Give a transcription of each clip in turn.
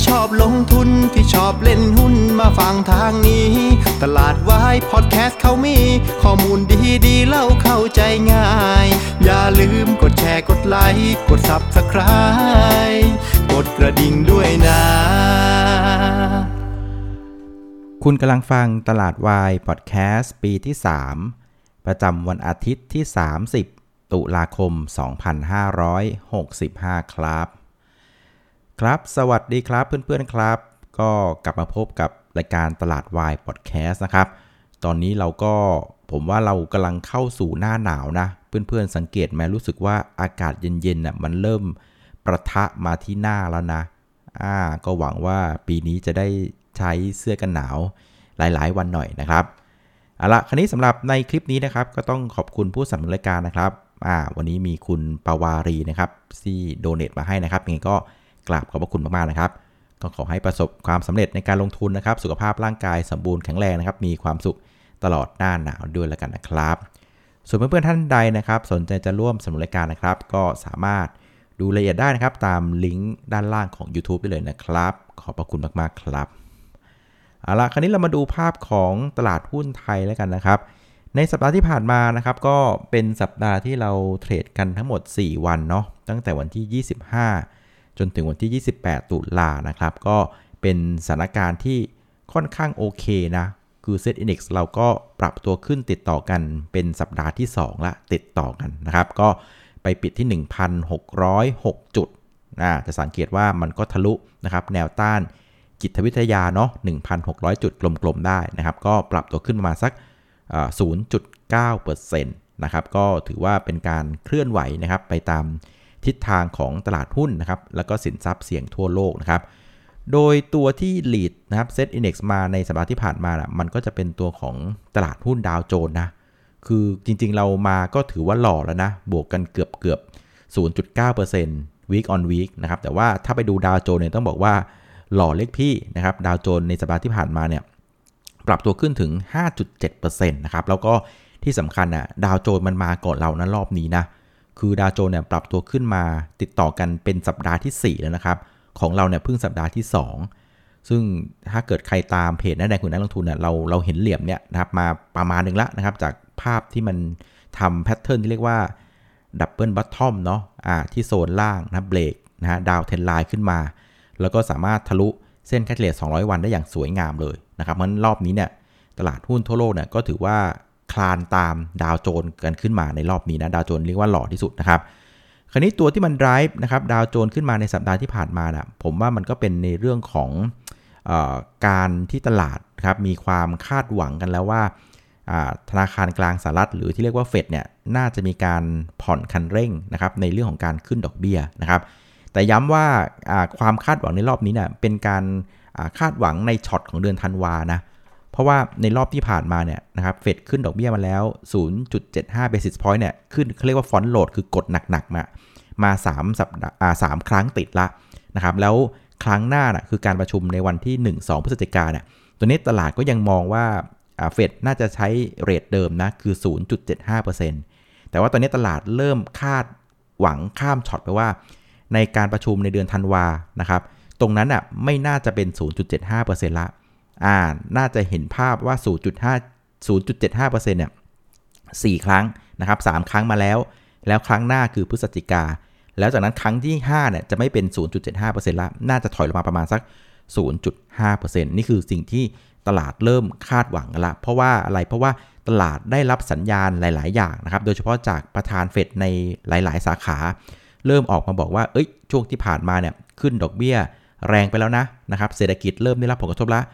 ที่ชอบลงทุนที่ชอบเล่นหุ้นมาฟังทางนี้ ตลาดวายพอดแคสต์เขามี ข้อมูลดีดีเล่าเข้าใจง่าย อย่าลืมกดแชร์กดไลค์กด Subscribe กดกระดิ่งด้วยนะ คุณกำลังฟังตลาดวายพอดแคสต์ปีที่ 3 ประจำวันอาทิตย์ที่ 30 ตุลาคม 2565 ครับ ครับ สวัสดีครับเพื่อนๆครับ ก็กลับมาพบกับรายการตลาดวายพอดแคสต์นะครับ ตอนนี้เราก็ผมว่าเรากำลังเข้าสู่หน้าหนาวนะ เพื่อนๆสังเกตไหมรู้สึกว่าอากาศเย็นๆน่ะมันเริ่มประทะมาที่หน้าแล้วนะอ่าก็หวังว่าปีนี้จะได้ใช้เสื้อกันหนาวหลายๆ วันหน่อยนะครับเอาละคราวนี้สำหรับในคลิปนี้นะครับ ก็ต้องขอบคุณผู้สนับสนุนรายการนะครับอ่าวันนี้มีคุณปาวารีนะครับที่โดเน a มาให้นะครับยังไงก็ กราบขอบพระคุณมากๆนะครับ ก็ขอให้ประสบความสำเร็จในการลงทุนนะครับ สุขภาพร่างกายสมบูรณ์แข็งแรงนะครับ มีความสุขตลอดหน้าหนาวด้วยแล้วกันนะครับ ส่วนเพื่อนๆท่านใดนะครับ สนใจจะร่วมสนุนรายการนะครับ ก็สามารถดูรายละเอียดได้นะครับ ตามลิงก์ด้านล่างของ YouTube ได้เลยนะครับ ขอบพระคุณมากๆครับเอาละคราวนี้เรามาดูภาพของตลาดหุ้นไทยแล้วกันนะครับ ในสัปดาห์ที่ผ่านมานะครับ ก็เป็นสัปดาห์ที่เราเทรดกันทั้งหมด 4 วันเนาะตั้งแต่วันที่ 25 จนถึงวันที่ 28 ตุลานะครับ ก็เป็นสถานการณ์ที่ค่อนข้างโอเคนะ คือ Set Index เราก็ปรับตัวขึ้นติดต่อกันเป็นสัปดาห์ที่ 2 ละติดต่อกันนะครับ ก็ไปปิดที่ 1,606 จุดนะจะสังเกตว่ามันก็ทะลุนะครับ แนวต้านจิตวิทยาเนาะ 1,600 จุดกลมๆได้นะครับ ก็ปรับตัวขึ้นประมาณสักอ่า0.9%นะครับ ก็ถือว่าเป็นการเคลื่อนไหวนะครับไปตาม ทิศทางของตลาดหุ้นนะครับแล้วก็สินทรัพย์เสี่ยงทั่วโลกนะครับโดยตัวที่ lead นะครับ Set Index มาในสัปดาห์ที่ผ่านมานะมันก็จะเป็นตัวของตลาดหุ้นดาวโจนส์นะคือจริงๆเรามาก็ถือว่าหล่อแล้วนะ บวกกันเกือบเกือบ 0.9% week on week นะครับแต่ว่าถ้าไปดูดาวโจนส์เนี่ยต้องบอกว่าหล่อเล็กพี่นะครับดาวโจนส์ในสัปดาห์ที่ผ่านมาเนี่ยปรับตัวขึ้นถึง 5.7%นะครับแล้วก็ที่สำคัญอะดาวโจนส์มันมาก่อนเรานะรอบนี้นะ คือดาวโจนส์เนี่ยปรับตัวขึ้นมาติดต่อกันเป็นสัปดาห์ที่ 4 แล้วนะครับ ของเราเนี่ยเพิ่งสัปดาห์ที่ 2 ซึ่งถ้าเกิดใครตามเพจนักแดงคุณนักลงทุนเนี่ยเราเราเห็นเหลี่ยมเนี่ยนะครับมาประมาณหนึ่งละนะครับ จากภาพที่มันทำ pattern ที่เรียกว่า double bottom เนาะอ่าที่โซนล่างนะเบรกนะฮะ downtrend line ขึ้นมา แล้วก็สามารถทะลุเส้นค่าเฉลี่ย 200 วันได้อย่างสวยงามเลยนะครับเพราะฉะนั้นรอบนี้เนี่ยตลาดหุ้นทั่วโลกเนี่ยก็ถือว่า คลานตามดาวโจนส์กันขึ้นมาในรอบนี้นะดาวโจนส์เรียกว่าหล่อที่สุดนะครับคราวนี้ตัวที่มัน drive นะครับดาวโจนส์ขึ้นมาในสัปดาห์ที่ผ่านมานะผมว่ามันก็เป็นในเรื่องของออการที่ตลาดครับมีความคาดหวังกันแล้วว่าธนาคารกลางสหรัฐหรือที่เรียกว่าเฟดเนี่ยน่าจะมีการผ่อนคันเร่งนะครับในเรื่องของการขึ้นดอกเบี้ยนะครับแต่ย้ำว่าอ่าความคาดหวังในรอบนี้เนี่ยเป็นการคาดหวังในช็อตของเดือนธันวานะเพราะว่าในรอบที่ผ่านมาเนี่ยนะครับเฟดขึ้นดอกเบี้ยมาแล้ว 0.75 basis point เนี่ยขึ้นเขาเรียกว่า front load คือกดหนักๆมามา 3 สัปดาห์อ่าสามครั้งติดละนะครับแล้วครั้งหน้าน่ะคือการประชุมในวันที่ 1-2 พฤศจิกาเนี่ยตัวนี้ตลาดก็ยังมองว่าอ่าเฟดน่าจะใช้เรทเดิมนะ คือ 0.75%แต่ว่าตอนนี้ตลาดเริ่มคาดหวังข้ามช็อตไปว่า ในการประชุมในเดือนธันวานะครับ ตรงนั้นอะไม่น่าจะเป็น 0.75%ละ อ่าน่าจะเห็นภาพว่า 0.5 0.75%เนี่ย4ครั้งนะครับ3ครั้งมาแล้ว แล้วครั้งหน้าคือพฤศจิกา แล้วจากนั้นครั้งที่5เนี่ยจะไม่เป็น 0.75%ละน่าจะถอยลงมาประมาณสัก 0.5%นี่คือสิ่งที่ตลาดเริ่มคาดหวังกันละ เพราะว่าอะไรเพราะว่าตลาดได้รับสัญญาณหลาย ๆ อย่างนะครับ โดยเฉพาะจากประธานเฟดในหลาย ๆ สาขา เริ่มออกมาบอกว่า เอ้ย ช่วงที่ผ่านมาเนี่ยขึ้นดอกเบี้ยแรงไปแล้วนะนะครับ เศรษฐกิจเริ่มได้รับผลกระทบแล้ว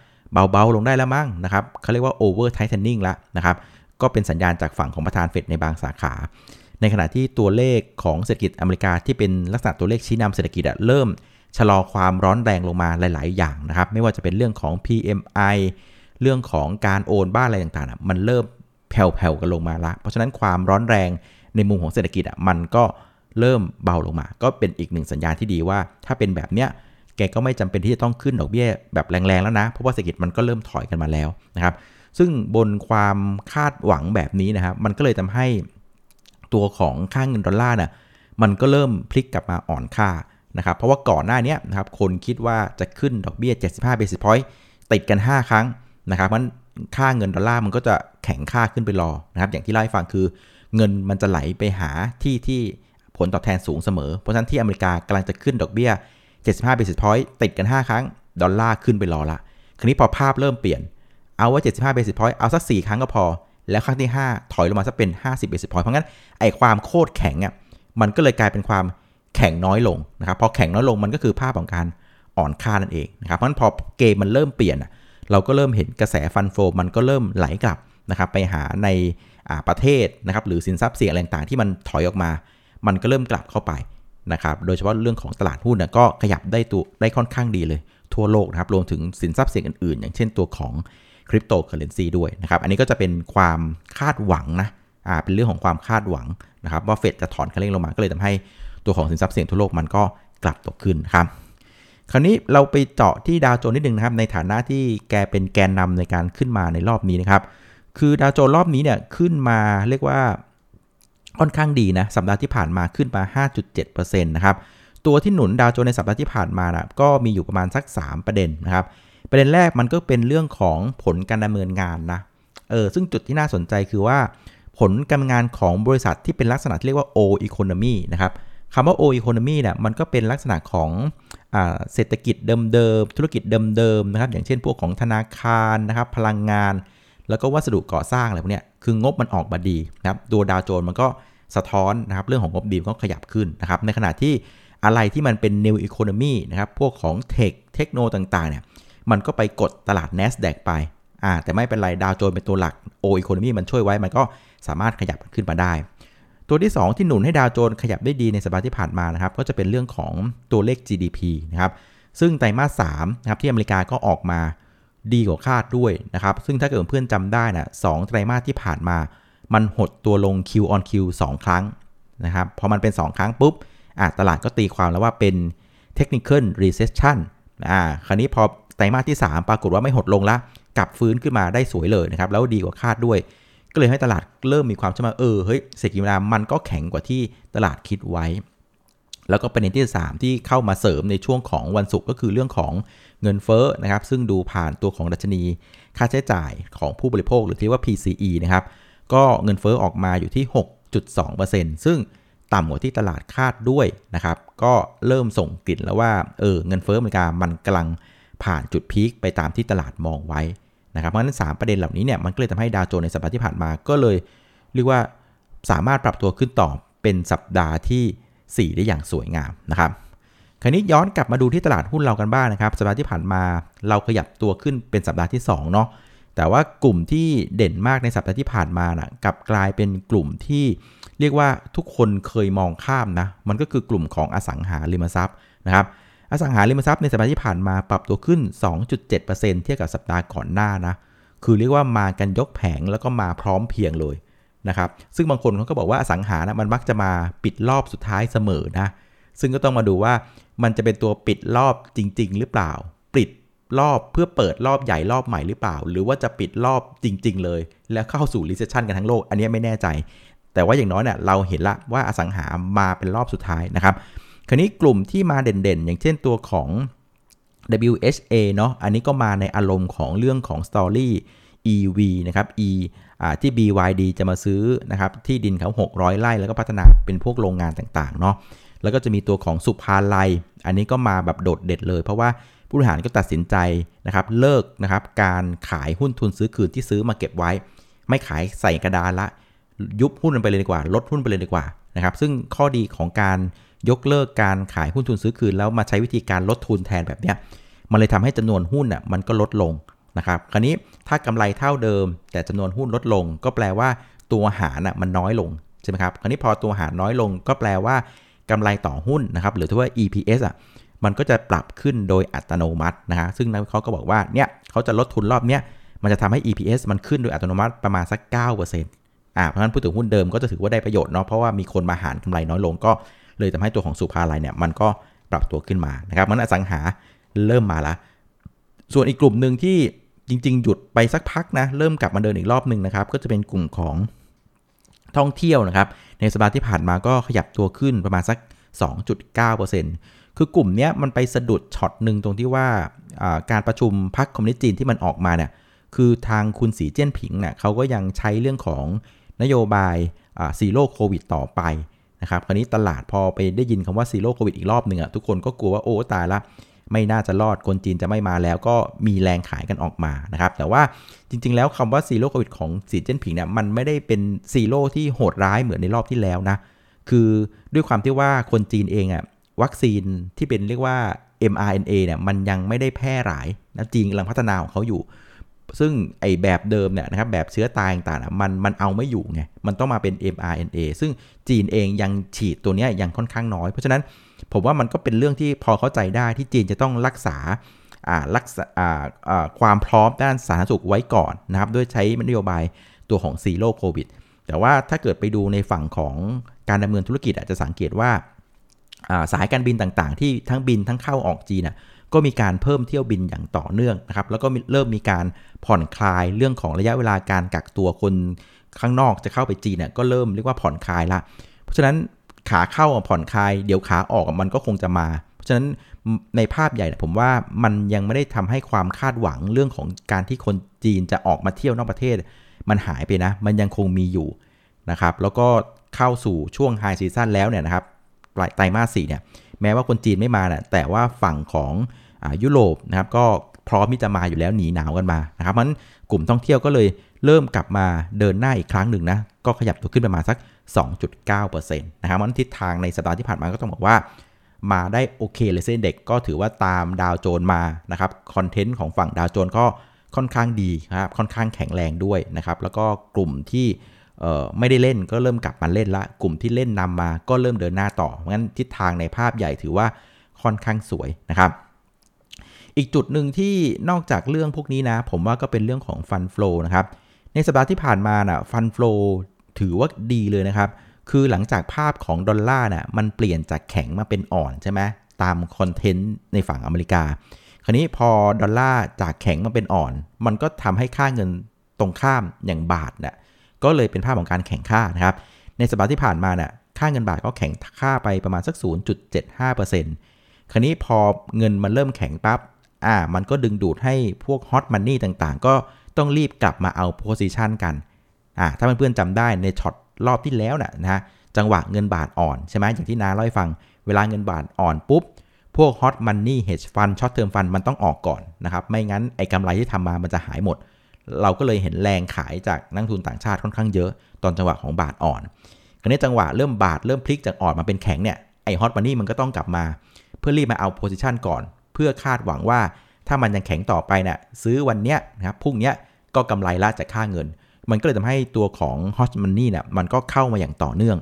เบาๆลงได้แล้วมั้งนะครับเขาเรียกว่า over tightening ล้วนะครับก็เป็นสัญญาณจากฝั่งของประธานเฟดในบางสาขา ในขณะที่ตัวเลขของเศรษฐกิจอเมริกาที่เป็นลักษณะตัวเลขชี้นำเศรษฐกิจอะเริ่มชะลอความร้อนแรงลงมาหลาย ๆ อย่างนะครับ ไม่ว่าจะเป็นเรื่องของ PMI เรื่องของการโอนบ้านอะไรต่างๆ มันเริ่มแผ่วๆกันลงมาละ เพราะฉะนั้นความร้อนแรงในมุมของเศรษฐกิจอะมันก็เริ่มเบาลงมา ก็เป็นอีกหนึ่งสัญญาณที่ดีว่า ถ้าเป็นแบบเนี้ย แกก็ไม่จำเป็นที่จะต้องขึ้นดอกเบี้ยแบบแรงๆแล้วนะ เพราะว่าเศรษฐกิจมันก็เริ่มถอยกันมาแล้วนะครับ ซึ่งบนความคาดหวังแบบนี้นะครับ มันก็เลยทำให้ตัวของค่าเงินดอลลาร์น่ะมันก็เริ่มพลิกกลับมาอ่อนค่านะครับ เพราะว่าก่อนหน้านี้นะครับคนคิดว่าจะขึ้นดอกเบี้ย 75 basis point ติดกัน 5 ครั้งนะครับมันค่าเงินดอลลาร์มันก็จะแข็งค่าขึ้นไปรอนะครับ อย่างที่เล่าให้ฟังคือ เงินมันจะไหลไปหาที่ที่ผลตอบแทนสูงเสมอ เพราะฉะนั้นที่อเมริกากำลังจะขึ้นดอกเบี้ย 75 basis point ติดกัน 5 ครั้ง ดอลลาร์ขึ้นไปรอละ คราวนี้พอภาพเริ่มเปลี่ยน เอาว่า 75 basis point เอาสัก 4 ครั้งก็พอ แล้วครั้งที่ 5 ถอยลงมาสักเป็น 50 basis point เพราะงั้นไอความโคตรแข็งอะ มันก็เลยกลายเป็นความแข็งน้อยลงนะครับ พอแข็งน้อยลงมันก็คือภาพของการอ่อนค่านั่นเองนะครับ เพราะฉะนั้นพอเกมมันเริ่มเปลี่ยนเราก็เริ่มเห็นกระแสฟันโฟมันก็เริ่มไหลกลับนะครับไปหาในประเทศนะครับหรือสินทรัพย์เสี่ยงอะไรต่างๆที่มันถอยออกมา มันก็เริ่มกลับเข้าไป นะครับโดยเฉพาะเรื่องของตลาดหุ้นก็ขยับได้ตัวได้ค่อนข้างดีเลย ทั่วโลกนะครับรวมถึงสินทรัพย์เสี่ยงอื่นๆ อย่างเช่นตัวของคริปโตเคอเรนซีด้วยนะครับอันนี้ก็จะเป็นความคาดหวังนะอ่าเป็นเรื่องของความคาดหวังนะครับว่าเฟดจะถอนคันเร่งลงมาก็เลยทำให้ตัวของสินทรัพย์เสี่ยงทั่วโลกมันก็กลับตกขึ้นครับคราวนี้เราไปเจาะที่ดาวโจนส์นิดนึงนะครับในฐานะที่แกเป็นแกนนำในการขึ้นมาในรอบนี้นะครับคือดาวโจนส์รอบนี้เนี่ยขึ้นมาเรียกว่า ค่อนข้างดีนะสัปดาห์ที่ผ่านมาขึ้นมา 5.7%นะครับตัวที่หนุนดาวโจนส์ในสัปดาห์ที่ผ่านมานะก็มีอยู่ประมาณสัก 3 ประเด็นนะครับประเด็นแรกมันก็เป็นเรื่องของผลการดำเนินงานนะเออซึ่งจุดที่น่าสนใจคือว่า ผลการงานของบริษัทที่เป็นลักษณะที่เรียกว่า O economy นะครับคำว่า O economy เนี่ยมันก็เป็นลักษณะของอเศรษฐกิจเดิมๆธุรกิจเดิมๆนะครับอย่างเช่นพวกของธนาคารนะครับพลังงาน แล้วก็วัสดุก่อสร้างอะไรพวกนี้คืองบมันออกมาดีนะครับตัวดาวโจนมันก็สะท้อนนะครับเรื่องของงบดีก็ขยับขึ้นนะครับในขณะที่อะไรที่มันเป็น new economy นะครับพวกของเทคเทคโนต่างๆเนี่ยมันก็ไปกดตลาด NASDAQ ไปอ่าแต่ไม่เป็นไรดาวโจนเป็นตัวหลัก O economy มันช่วยไว้มันก็สามารถขยับขึ้นมาได้ ตัวที่ 2 ที่หนุนให้ดาวโจนขยับได้ดีในสัปดาห์ที่ผ่านมานะครับก็จะเป็นเรื่องของตัวเลข GDP นะครับซึ่งไตรมาส3นะครับที่อเมริกาก็ออกมา ดีกว่าคาดด้วยนะครับ ซึ่งถ้าเกิดเพื่อนจำได้นะสองไตรมาสที่ผ่านมา มันหดตัวลง Q on Q 2 ครั้งนะครับพอมันเป็น 2 ครั้งปุ๊บตลาดก็ตีความแล้วว่าเป็น technical recession อ่าคราวนี้พอไตรมาสที่ 3 ปรากฏว่าไม่หดลงละกลับฟื้นขึ้นมาได้สวยเลยนะครับ แล้วดีกว่าคาดด้วย ก็เลยให้ตลาดเริ่มมีความเชื่อมั่นเออเฮ้ยเศรษฐกิจามันก็แข็งกว่าที่ตลาดคิดไว้ แล้วก็ประเด็นที่ 3 ที่เข้ามาเสริมในช่วงของวันศุกร์ก็คือเรื่องของเงินเฟ้อนะครับ ซึ่งดูผ่านตัวของดัชนี ค่าใช้จ่ายของผู้บริโภคหรือที่ว่า PCE นะครับ ก็เงินเฟ้อออกมาอยู่ที่ 6.2%ซึ่งต่ำกว่าที่ตลาดคาดด้วยนะครับ ก็เริ่มส่งกลิ่นแล้วว่า เออ เงินเฟ้ออเมริกามันกำลังผ่านจุดพีคไปตามที่ตลาดมองไว้นะครับ เพราะฉะนั้น 3 ประเด็นเหล่านี้เนี่ย มันก็เลยทำให้ดาวโจนส์ในสัปดาห์ที่ผ่านมา ก็เลยเรียกว่าสามารถปรับตัวขึ้นต่อเป็นสัปดาห์ที่ 4 ได้อย่างสวยงามนะครับคราวนี้ย้อนกลับมาดูที่ตลาดหุ้นเรากันบ้างนะครับ สัปดาห์ที่ผ่านมาเราขยับตัวขึ้นเป็นสัปดาห์ที่2เนาะแต่ว่ากลุ่มที่เด่นมากในสัปดาห์ที่ผ่านมานะกลับกลายเป็นกลุ่มที่เรียกว่าทุกคนเคยมองข้ามนะมันก็คือกลุ่มของอสังหาริมทรัพย์นะครับอสังหาริมทรัพย์ในสัปดาห์ที่ผ่านมาปรับตัวขึ้น 2.7%เทียบกับสัปดาห์ก่อนหน้านะคือเรียกว่ามากันยกแผงแล้วก็มาพร้อมเพียงเลย นะครับ ซึ่งบางคนเขาก็บอกว่าอสังหานะมันมักจะมาปิดรอบสุดท้ายเสมอนะ ซึ่งก็ต้องมาดูว่ามันจะเป็นตัวปิดรอบจริง ๆ หรือเปล่า ปิดรอบเพื่อเปิดรอบใหญ่รอบใหม่หรือเปล่า หรือว่าจะปิดรอบจริง ๆ เลย แล้วเข้าสู่ recession กันทั้งโลก อันนี้ไม่แน่ใจ แต่ว่าอย่างน้อยเนี่ยเราเห็นละว่าอสังหามาเป็นรอบสุดท้ายนะครับ คราวนี้กลุ่มที่มาเด่นๆ อย่างเช่นตัวของ WHA เนาะ อันนี้ก็มาในอารมณ์ของเรื่องของ Story EV นะครับ E ที่ BYD จะมาซื้อนะครับที่ดินเขา600ไร่แล้วก็พัฒนาเป็นพวกโรงงานต่างๆเนาะแล้วก็จะมีตัวของสุภาลัย อันนี้ก็มาแบบโดดเด็ดเลย เพราะว่าผู้บริหารก็ตัดสินใจนะครับเลิกนะครับการขายหุ้นทุนซื้อคืนที่ซื้อมาเก็บไว้ ไม่ขายใส่กระดานละ ยุบหุ้นไปเลยดีกว่า ลดหุ้นไปเลยดีกว่านะครับซึ่งข้อดีของการยกเลิกการขายหุ้นทุนซื้อคืน แล้วมาใช้วิธีการลดทุนแทนแบบเนี้ยมันเลยทำให้จำนวนหุ้นอะมันก็ลดลง นะครับ คราวนี้ถ้ากำไรเท่าเดิม แต่จำนวนหุ้นลดลง ก็แปลว่าตัวหารอะมันน้อยลงใช่ไหมครับ คราวนี้พอตัวหารน้อยลง ก็แปลว่ากำไรต่อหุ้นนะครับ หรือที่ว่า EPS อะ มันก็จะปรับขึ้นโดยอัตโนมัตินะฮะ ซึ่งนักวิเคราะห์ก็บอกว่า เนี่ยเขาจะลดทุนรอบเนี้ย มันจะทำให้ EPS มันขึ้นโดยอัตโนมัติประมาณสัก 9%อ่า เพราะฉะนั้นพูดถึงหุ้นเดิมก็จะถือว่าได้ประโยชน์เนาะ เพราะว่ามีคนมาหารกำไรน้อยลง ก็เลยทำให้ตัวของสุภาลัยเนี่ย มันก็ปรับตัวขึ้นมา นะครับมันอสังหาเริ่มมาละ ส่วนอีกกลุ่มหนึ่งที่ จริง ๆ หยุดไปสักพักนะ เริ่มกลับมาเดินอีกรอบหนึ่งนะครับ ก็จะเป็นกลุ่มของท่องเที่ยวนะครับ ในสัปดาห์ที่ผ่านมาก็ขยับตัวขึ้นประมาณสัก 2.9%คือกลุ่มนี้มันไปสะดุดช็อตหนึ่งตรงที่ว่าการประชุมพรรคคอมมิวนิสต์จีนที่มันออกมาเนี่ยคือทางคุณสีเจี้ยนผิงเนี่ยเขาก็ยังใช้เรื่องของนโยบาย zero โควิดต่อไปนะครับ คราวนี้ตลาดพอไปได้ยินคำว่า zero โควิดอีกรอบหนึ่งอะทุกคนก็กลัวว่าโอ้ตายละ ไม่น่าจะรอดคนจีนจะไม่มาแล้วก็มีแรงขายกันออกมานะครับ แต่ว่าจริง ๆ แล้วคำว่า zero โควิดของสีจิ้นผิงเนี่ยมันไม่ได้เป็น zero ที่โหดร้ายเหมือนในรอบที่แล้วนะ คือด้วยความที่ว่าคนจีนเองอะวัคซีนที่เป็นเรียกว่า mRNA เนี่ยมันยังไม่ได้แพร่หลายนะจีนกำลังพัฒนาของเขาอยู่ ซึ่งไอแบบเดิมเนี่ยนะครับแบบเชื้อตายต่างๆมันมันเอาไม่อยู่ไงมันต้องมาเป็น mRNA ซึ่งจีนเองยังฉีดตัวนี้ยังค่อนข้างน้อย เพราะฉะนั้น ผมว่ามันก็เป็นเรื่องที่พอเข้าใจได้ที่จีนจะต้องรักษารักษาความพร้อมด้านสาธารณสุขไว้ก่อนนะครับด้วยใช้นโยบายตัวของซีโร่โควิดแต่ว่าถ้าเกิดไปดูในฝั่งของการดำเนินธุรกิจอาจจะสังเกตว่าสายการบินต่างๆ ที่ทั้งบินทั้งเข้าออกจีนนะก็มีการเพิ่มเที่ยวบินอย่างต่อเนื่องนะครับแล้วก็เริ่มมีการผ่อนคลายเรื่องของระยะเวลาการกักตัวคนข้างนอกจะเข้าไปจีนก็เริ่มเรียกว่าผ่อนคลายละ เพราะฉะนั้น ขาเข้าผ่อนคลาย เดี๋ยวขาออกมันก็คงจะมา เพราะฉะนั้นในภาพใหญ่ผมว่ามันยังไม่ได้ทำให้ความคาดหวังเรื่องของการที่คนจีนจะออกมาเที่ยวนอกประเทศ มันหายไปนะ มันยังคงมีอยู่นะครับ แล้วก็เข้าสู่ช่วงไฮซีซั่นแล้วเนี่ยนะครับปลายไตรมาสสี่เนี่ยแม้ว่าคนจีนไม่มานะแต่ว่าฝั่งของอยุโรปนะครับก็พร้อมที่จะมาอยู่แล้วหนีหนาวกันมานะครับมันกลุ่มท่องเที่ยวก็เลยเริ่มกลับมาเดินหน้าอีกครั้งหนึ่งนะก็ขยับตัวขึ้นประมาณสัก 2.9%นะครับมันทิศทางในสัปดาห์ที่ผ่านมาก็ต้องบอกว่า มาได้โอเคเลยเส้นเด็กก็ถือว่าตามดาวโจนมานะครับคอนเทนต์ของฝั่งดาวโจนก็ค่อนข้างดีครับค่อนข้างแข็งแรงด้วยนะครับแล้วก็กลุ่มที่ไม่ได้เล่นก็เริ่มกลับมาเล่นละ กลุ่มที่เล่นนำมาก็เริ่มเดินหน้าต่องั้นทิศทางในภาพใหญ่ถือว่าค่อนข้างสวยนะครับ อีกจุดหนึ่งที่นอกจากเรื่องพวกนี้นะ ผมว่าก็เป็นเรื่องของฟันฟลูนะครับ ในสัปดาห์ที่ผ่านมานะ่ะฟันฟลู ถือว่าดีเลยนะครับ คือหลังจากภาพของดอลลาร์น่ะมันเปลี่ยนจากแข็งมาเป็นอ่อนใช่ไหมตามคอนเทนต์ในฝั่งอเมริกา คราวนี้พอดอลลาร์จากแข็งมาเป็นอ่อน มันก็ทำให้ค่าเงินตรงข้ามอย่างบาทเนี่ยก็เลยเป็นภาพของการแข่งค่านะครับ ในสัปดาห์ที่ผ่านมาเนี่ยค่าเงินบาทก็แข่งค่าไปประมาณสัก 0.75%คราวนี้พอเงินมันเริ่มแข็งปับ๊บอ่ามันก็ดึงดูดให้พวกฮอตมันนี่ต่างๆ ก็ต้องรีบกลับมาเอาโพซิชันกัน อ่าถ้าเพื่อนๆจำได้ในช็อตรอบที่แล้วนะนะฮะจังหวะเงินบาทอ่อนใช่ไหมอย่างที่นาเล่าให้ฟังเวลาเงินบาทอ่อนปุ๊บ พวก hot money hedge fund short term fund มันต้องออกก่อนนะครับ ไม่งั้นไอ้กำไรที่ทำมามันจะหายหมด เราก็เลยเห็นแรงขายจากนักลงทุนต่างชาติค่อนข้างเยอะ ตอนจังหวะของบาทอ่อน คราวนี้จังหวะเริ่มบาทเริ่มพลิกจากอ่อนมาเป็นแข็งเนี่ยไอ้ hot money มันก็ต้องกลับมา เพื่อรีบมาเอา position ก่อน เพื่อคาดหวังว่าถ้ามันยังแข็งต่อไปเนี่ยซื้อวันเนี้ยนะครับพรุ่งนี้ก็กำไรละจากค่าเงิน มันก็เลยทำให้ตัวของ hot money เนี่ยมันก็เข้ามาอย่างต่อเนื่อง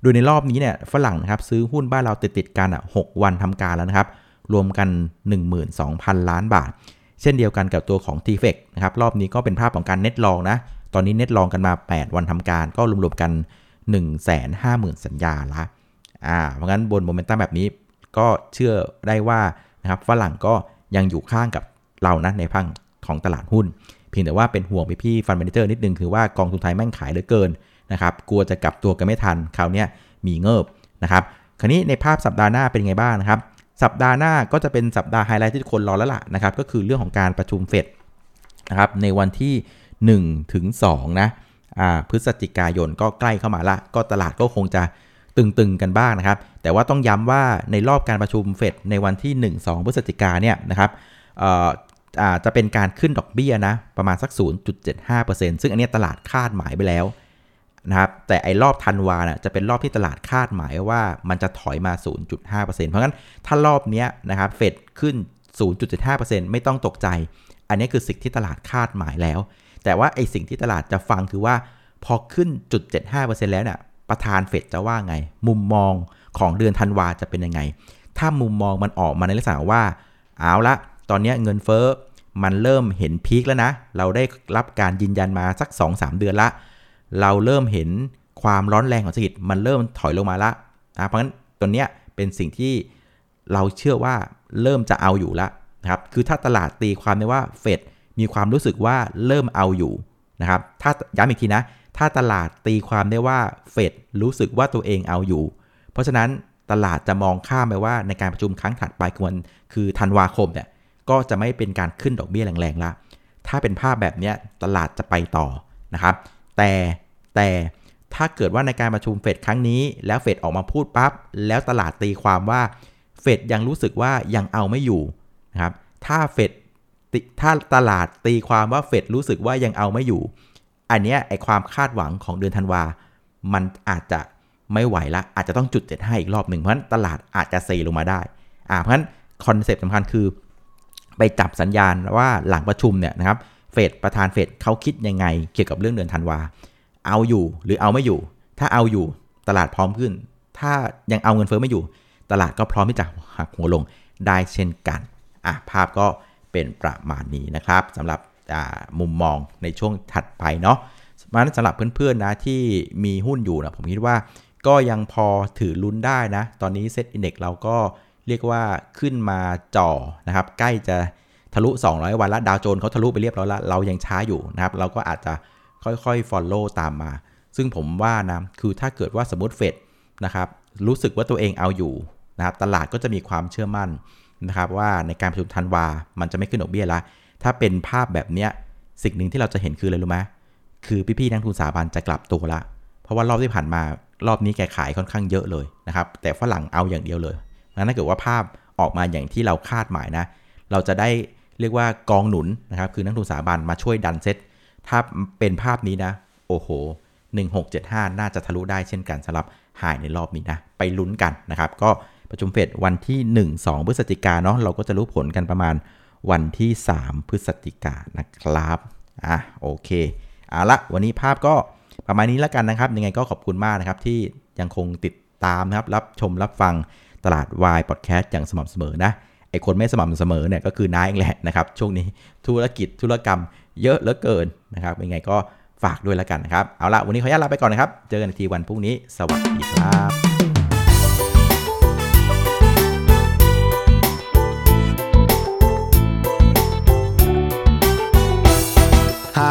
โดยในรอบนี้เนี่ยฝรั่งนะครับซื้อหุ้นบ้านเราติดติดกันห้าวันทำการแล้วนะครับ รวมกัน 12,000 ล้านบาท เช่นเดียวกันกับตัวของ t f e c นะครับรอบนี้ก็เป็นภาพของการ net long นะตอนนี้ net long กันมา 8 วันทำการก็รวมๆกัน 150,000 สัญญาละอ่าเพราะงั้นบนโมเมนตัมแบบนี้ก็เชื่อได้ว่านะครับฝรั่งก็ยังอยู่ข้างกับเรานะในฝั่งของตลาดหุ้น พียงแต่ว่าเป็นห่วงพี่พี่ fund manager นิดนึงคือว่ากองทุนไทยแม่งขายเหลือเกินนะครับกลัวจะกลับตัวกันไม่ทันคราวนี้มีเงิบนะครับคราวนี้ในภาพสัปดาห์หน้าเป็นไงบ้างนะครับสัปดาห์หน้าก็จะเป็นสัปดาห์ไฮไลท์ที่ทุกคนรอแล้วล่ะนะครับก็คือเรื่องของการประชุมเฟดนะครับในวันที่ 1 ถึง2นะพฤศจิกายนก็ใกล้เข้ามาละ ก็ตลาดก็คงจะตึงๆกันบ้างนะครับ แต่ว่าต้องย้ำว่าในรอบการประชุมเฟดในวันที่ 1-2 พฤศจิกาเนี่ยนะครับ จะเป็นการขึ้นดอกเบี้ยนะประมาณสัก 0.75%ซึ่งอันนี้ตลาดคาดหมายไปแล้วนะครับแต่ไอ้รอบธันวาน่ะจะเป็นรอบที่ตลาดคาดหมายว่ามันจะถอยมา 0.5%เพราะงั้นถ้ารอบนี้นะครับเฟดขึ้น 0.75%ไม่ต้องตกใจ อันนี้คือสิ่งที่ตลาดคาดหมายแล้ว แต่ว่าไอ้สิ่งที่ตลาดจะฟังคือว่าพอขึ้นจุด75%แล้วเนี่ยประธานเฟดจะว่าไง มุมมองของเดือนธันวาจะเป็นยังไง ถ้ามุมมองมันออกมาในลักษณะว่าเอาละ ตอนนี้เงินเฟ้อมันเริ่มเห็นพีคแล้วนะ เราได้รับการยืนยันมาสัก 2-3 เดือนละ เราเริ่มเห็นความร้อนแรงของเศรษฐกิจมันเริ่มถอยลงมาละนะเพราะฉะนั้นตัวเนี้ยเป็นสิ่งที่เราเชื่อว่าเริ่มจะเอาอยู่ล้วนะครับ คือถ้าตลาดตีความได้ว่าเฟดมีความรู้สึกว่าเริ่มเอาอยู่นะครับ ถ้าย้ำอีกทีนะ ถ้าตลาดตีความได้ว่าเฟดรู้สึกว่าตัวเองเอาอยู่ เพราะฉะนั้นตลาดจะมองข้ามไปว่าในการประชุมครั้งถัดไปคือวันคือธันวาคมเนี่ย ก็จะไม่เป็นการขึ้นดอกเบี้ยแรงๆละ ถ้าเป็นภาพแบบนี้ตลาดจะไปต่อนะครับ แต่แต่ถ้าเกิดว่าในการประชุมเฟดครั้งนี้ แล้วเฟดออกมาพูดปั๊บแล้วตลาดตีความว่าเฟดยังรู้สึกว่ายังเอาไม่อยู่นะครับ ถ้าเฟดถ้าตลาดตีความว่าเฟดรู้สึกว่ายังเอาไม่อยู่ อันนี้ไอความคาดหวังของเดือนธันวา มันอาจจะไม่ไหวละ อาจจะต้องจุดเจ็ดให้อีกรอบหนึ่งเพราะฉะนั้นตลาดอาจจะเซลงมาได้ อ่าเพราะฉะนั้นคอนเซปต์สำคัญคือ ไปจับสัญญาณว่าหลังประชุมเนี่ยนะครับเฟดประธานเฟดเขาคิดยังไงเกี่ยวกับเรื่องเดือนธันวา เอาอยู่หรือเอาไม่อยู่ ถ้าเอาอยู่ตลาดพร้อมขึ้น ถ้ายังเอาเงินเฟ้อไม่อยู่ ตลาดก็พร้อมที่จะหักหัวลงได้เช่นกันอะภาพก็เป็นประมาณนี้นะครับสำหรับมุมมองในช่วงถัดไปเนาะมันสำหรับเพื่อนๆนะที่มีหุ้นอยู่นะผมคิดว่าก็ยังพอถือลุ้นได้นะ ตอนนี้เซ็ตอินเด็กเราก็ เรียกว่าขึ้นมาจ่อนะครับ ใกล้จะทะลุ 200 วันแล้วดาวโจนเขาทะลุไปเรียบร้อยแล้วเรายังช้าอยู่นะครับ เราก็อาจจะค่อยๆ follow ตามมา ซึ่งผมว่านะคือถ้าเกิดว่าสมมติเฟดนะครับ รู้สึกว่าตัวเองเอาอยู่นะครับตลาดก็จะมีความเชื่อมั่นนะครับ ว่าในการประชุมธันวา มันจะไม่ขึ้นดอกเบี้ยละถ้าเป็นภาพแบบเนี้ยสิ่งหนึ่งที่เราจะเห็นคืออะไรรู้ไหมคือพี่ๆนักทุนสถาบันจะกลับตัวละ เพราะว่ารอบที่ผ่านมารอบนี้แกขายค่อนข้างเยอะเลยนะครับ แต่ฝรั่งเอาอย่างเดียวเลย งั้นถ้าเกิดว่าภาพออกมาอย่างที่เราคาดหมายนะ เราจะได้เรียกว่ากองหนุนนะครับ คือนักทุนสถาบันมาช่วยดันเซ็ตถ้าเป็นภาพนี้นะ โอ้โห 1675 น่าจะทะลุได้เช่นกันสำหรับหายในรอบนี้นะ ไปลุ้นกันนะครับ ก็ประชุมเฟดวันที่ 1-2 พฤศจิกาเนาะ เราก็จะรู้ผลกันประมาณวันที่ 3 พฤศจิกานะครับ อะโอเค เอาละวันนี้ภาพก็ประมาณนี้แล้วกันนะครับ ยังไงก็ขอบคุณมากนะครับที่ยังคงติดตามนะครับ รับชมรับฟัง ตลาดวายพอดแคสต์อย่างสม่ำเสมอนะไอคนไม่สม่ำเสมอเนี่ยก็คือนายเองแหละนะครับช่วงนี้ธุรกิจธุรกรรมเยอะเหลือเกินนะครับยังไงก็ฝากด้วยแล้วกันนะครับ เอาละวันนี้ขออนุญาตลาไปก่อนนะครับ เจอกันทีวันพรุ่งนี้ สวัสดีครับ